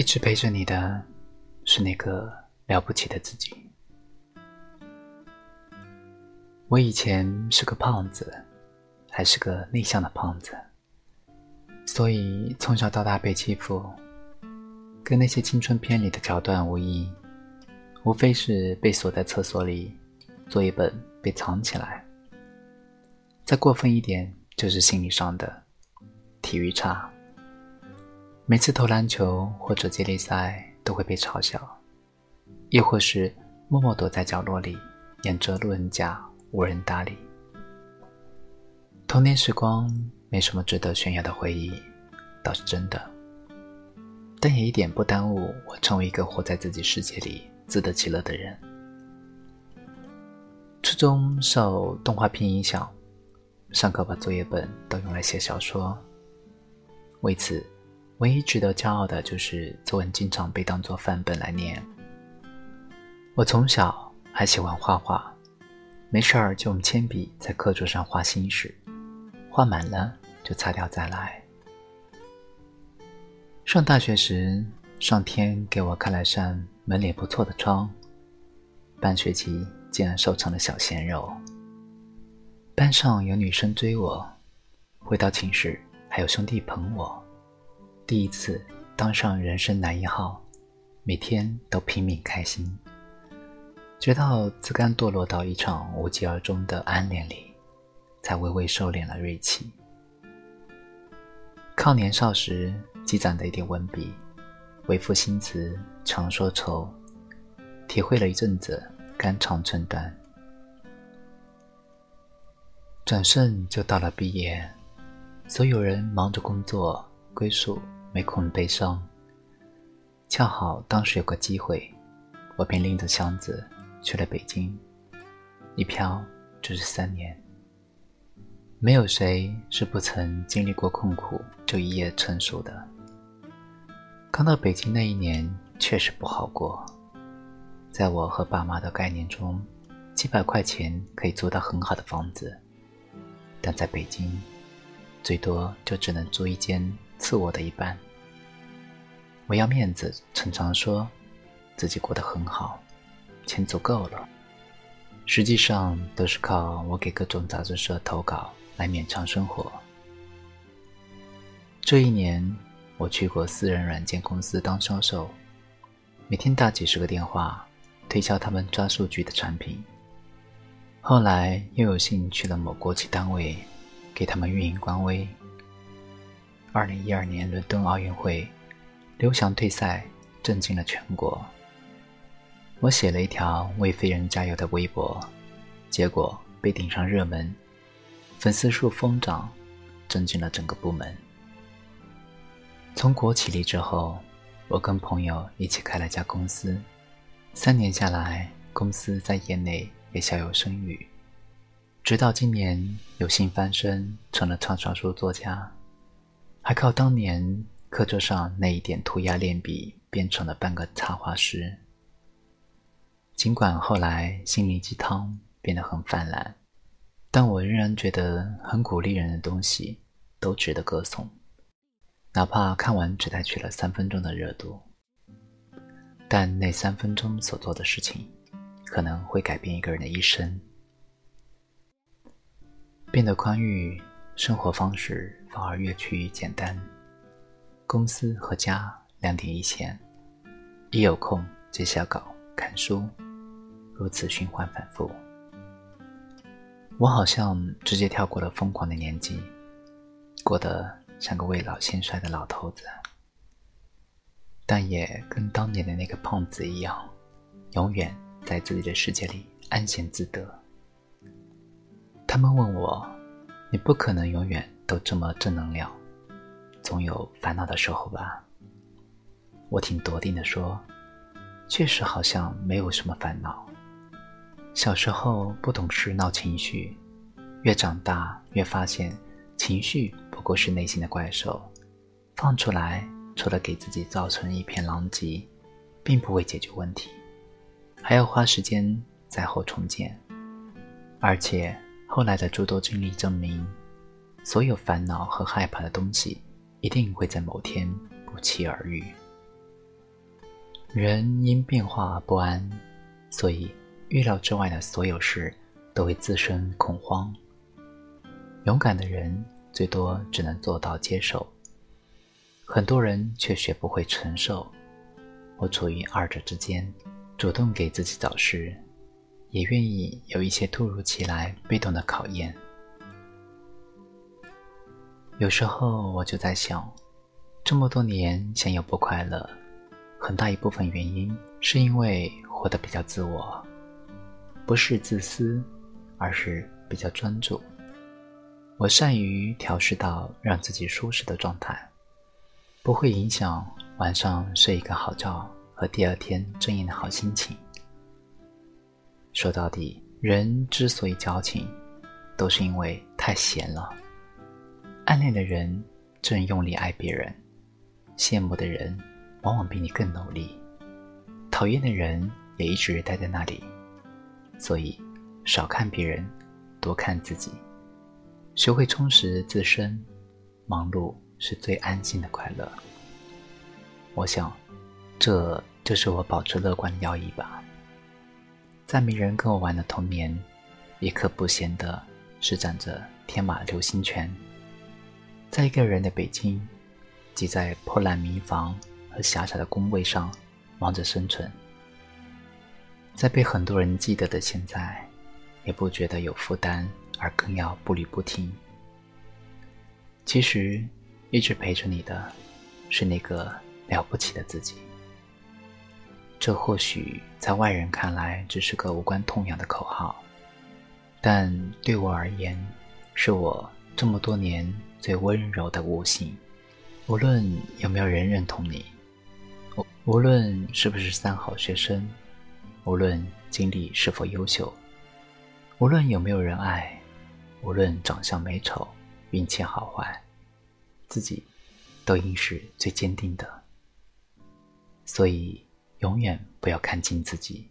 一直陪着你的，是那个了不起的自己。我以前是个胖子，还是个内向的胖子，所以从小到大被欺负，跟那些青春片里的桥段无异，无非是被锁在厕所里，作业本被藏起来。再过分一点，就是心理上的，体育差。每次投篮球或者接力赛都会被嘲笑，亦或是默默躲在角落里演着路人甲，无人搭理。童年时光没什么值得炫耀的回忆，倒是真的，但也一点不耽误我成为一个活在自己世界里自得其乐的人。初中受动画片影响，上课把作业本都用来写小说，为此。唯一值得骄傲的就是作文经常被当作范本来念。我从小还喜欢画画，没事儿就用铅笔在课桌上画心事，画满了就擦掉再来。上大学时，上天给我开了扇门脸不错的窗，半学期竟然瘦成了小鲜肉。班上有女生追我，回到寝室还有兄弟捧我。第一次当上人生男一号，每天都拼命开心，直到自甘堕落到一场无疾而终的暗恋里，才微微收敛了锐气。靠年少时积攒的一点文笔，为赋新词强说愁，体会了一阵子肝肠寸断。转瞬就到了毕业，所有人忙着工作归宿。没空悲伤。恰好当时有个机会，我便拎着箱子去了北京，一漂就是三年。没有谁是不曾经历过困苦就一夜成熟的。刚到北京那一年确实不好过，在我和爸妈的概念中，几百块钱可以租到很好的房子，但在北京，最多就只能租一间。次我的一半。我要面子，常常说自己过得很好，钱足够了。实际上都是靠我给各种杂志社投稿来勉强生活。这一年，我去过私人软件公司当销售，每天打几十个电话，推销他们抓数据的产品。后来又有幸去了某国企单位，给他们运营官微。二零一二年伦敦奥运会，刘翔退赛，震惊了全国。我写了一条为飞人加油的微博，结果被顶上热门，粉丝数疯涨，震惊了整个部门。从国企离职后，我跟朋友一起开了家公司，三年下来，公司在业内也小有声誉。直到今年有幸翻身，成了畅销书作家。还靠当年课桌上那一点涂鸦练笔，变成了半个插画师。尽管后来心灵鸡汤变得很泛滥，但我仍然觉得很鼓励人的东西都值得歌颂，哪怕看完只带去了三分钟的热度。但那三分钟所做的事情，可能会改变一个人的一生，变得宽裕。生活方式反而越趋于简单，公司和家两点一线，一有空就写稿、看书，如此循环反复。我好像直接跳过了疯狂的年纪，过得像个未老先衰的老头子，但也跟当年的那个胖子一样，永远在自己的世界里安闲自得。他们问我。你不可能永远都这么正能量，总有烦恼的时候吧？我挺笃定的说，确实好像没有什么烦恼。小时候不懂事闹情绪，越长大越发现情绪不过是内心的怪兽，放出来除了给自己造成一片狼藉，并不会解决问题，还要花时间灾后重建，而且。后来的诸多经历证明，所有烦恼和害怕的东西，一定会在某天不期而遇。人因变化而不安，所以预料之外的所有事都会滋生恐慌。勇敢的人最多只能做到接受，很多人却学不会承受。我处于二者之间，主动给自己找事，也愿意有一些突如其来、被动的考验。有时候我就在想，这么多年想有不快乐，很大一部分原因是因为活得比较自我，不是自私，而是比较专注。我善于调试到让自己舒适的状态，不会影响晚上睡一个好觉和第二天睁眼的好心情。说到底，人之所以矫情，都是因为太闲了。暗恋的人正用力爱别人，羡慕的人往往比你更努力，讨厌的人也一直待在那里。所以，少看别人，多看自己。学会充实自身，忙碌是最安心的快乐。我想，这就是我保持乐观的要义吧。在没人跟我玩的童年，一刻不闲地施展着天马流星拳。在一个人的北京，挤在破烂民房和狭窄的工位上，忙着生存。在被很多人记得的现在，也不觉得有负担。而更要步履不停。其实，一直陪着你的，是那个了不起的自己。这或许在外人看来只是个无关痛痒的口号，但对我而言，是我这么多年最温柔的悟性。无论有没有人认同你，无论是不是三好学生，无论经历是否优秀，无论有没有人爱。无论长相美丑，运气好坏，自己都应是最坚定的。所以，永远不要看轻自己，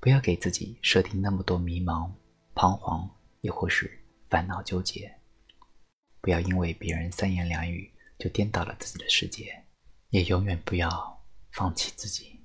不要给自己设定那么多迷茫、彷徨，亦或是烦恼纠结。不要因为别人三言两语就颠倒了自己的世界，也永远不要放弃自己。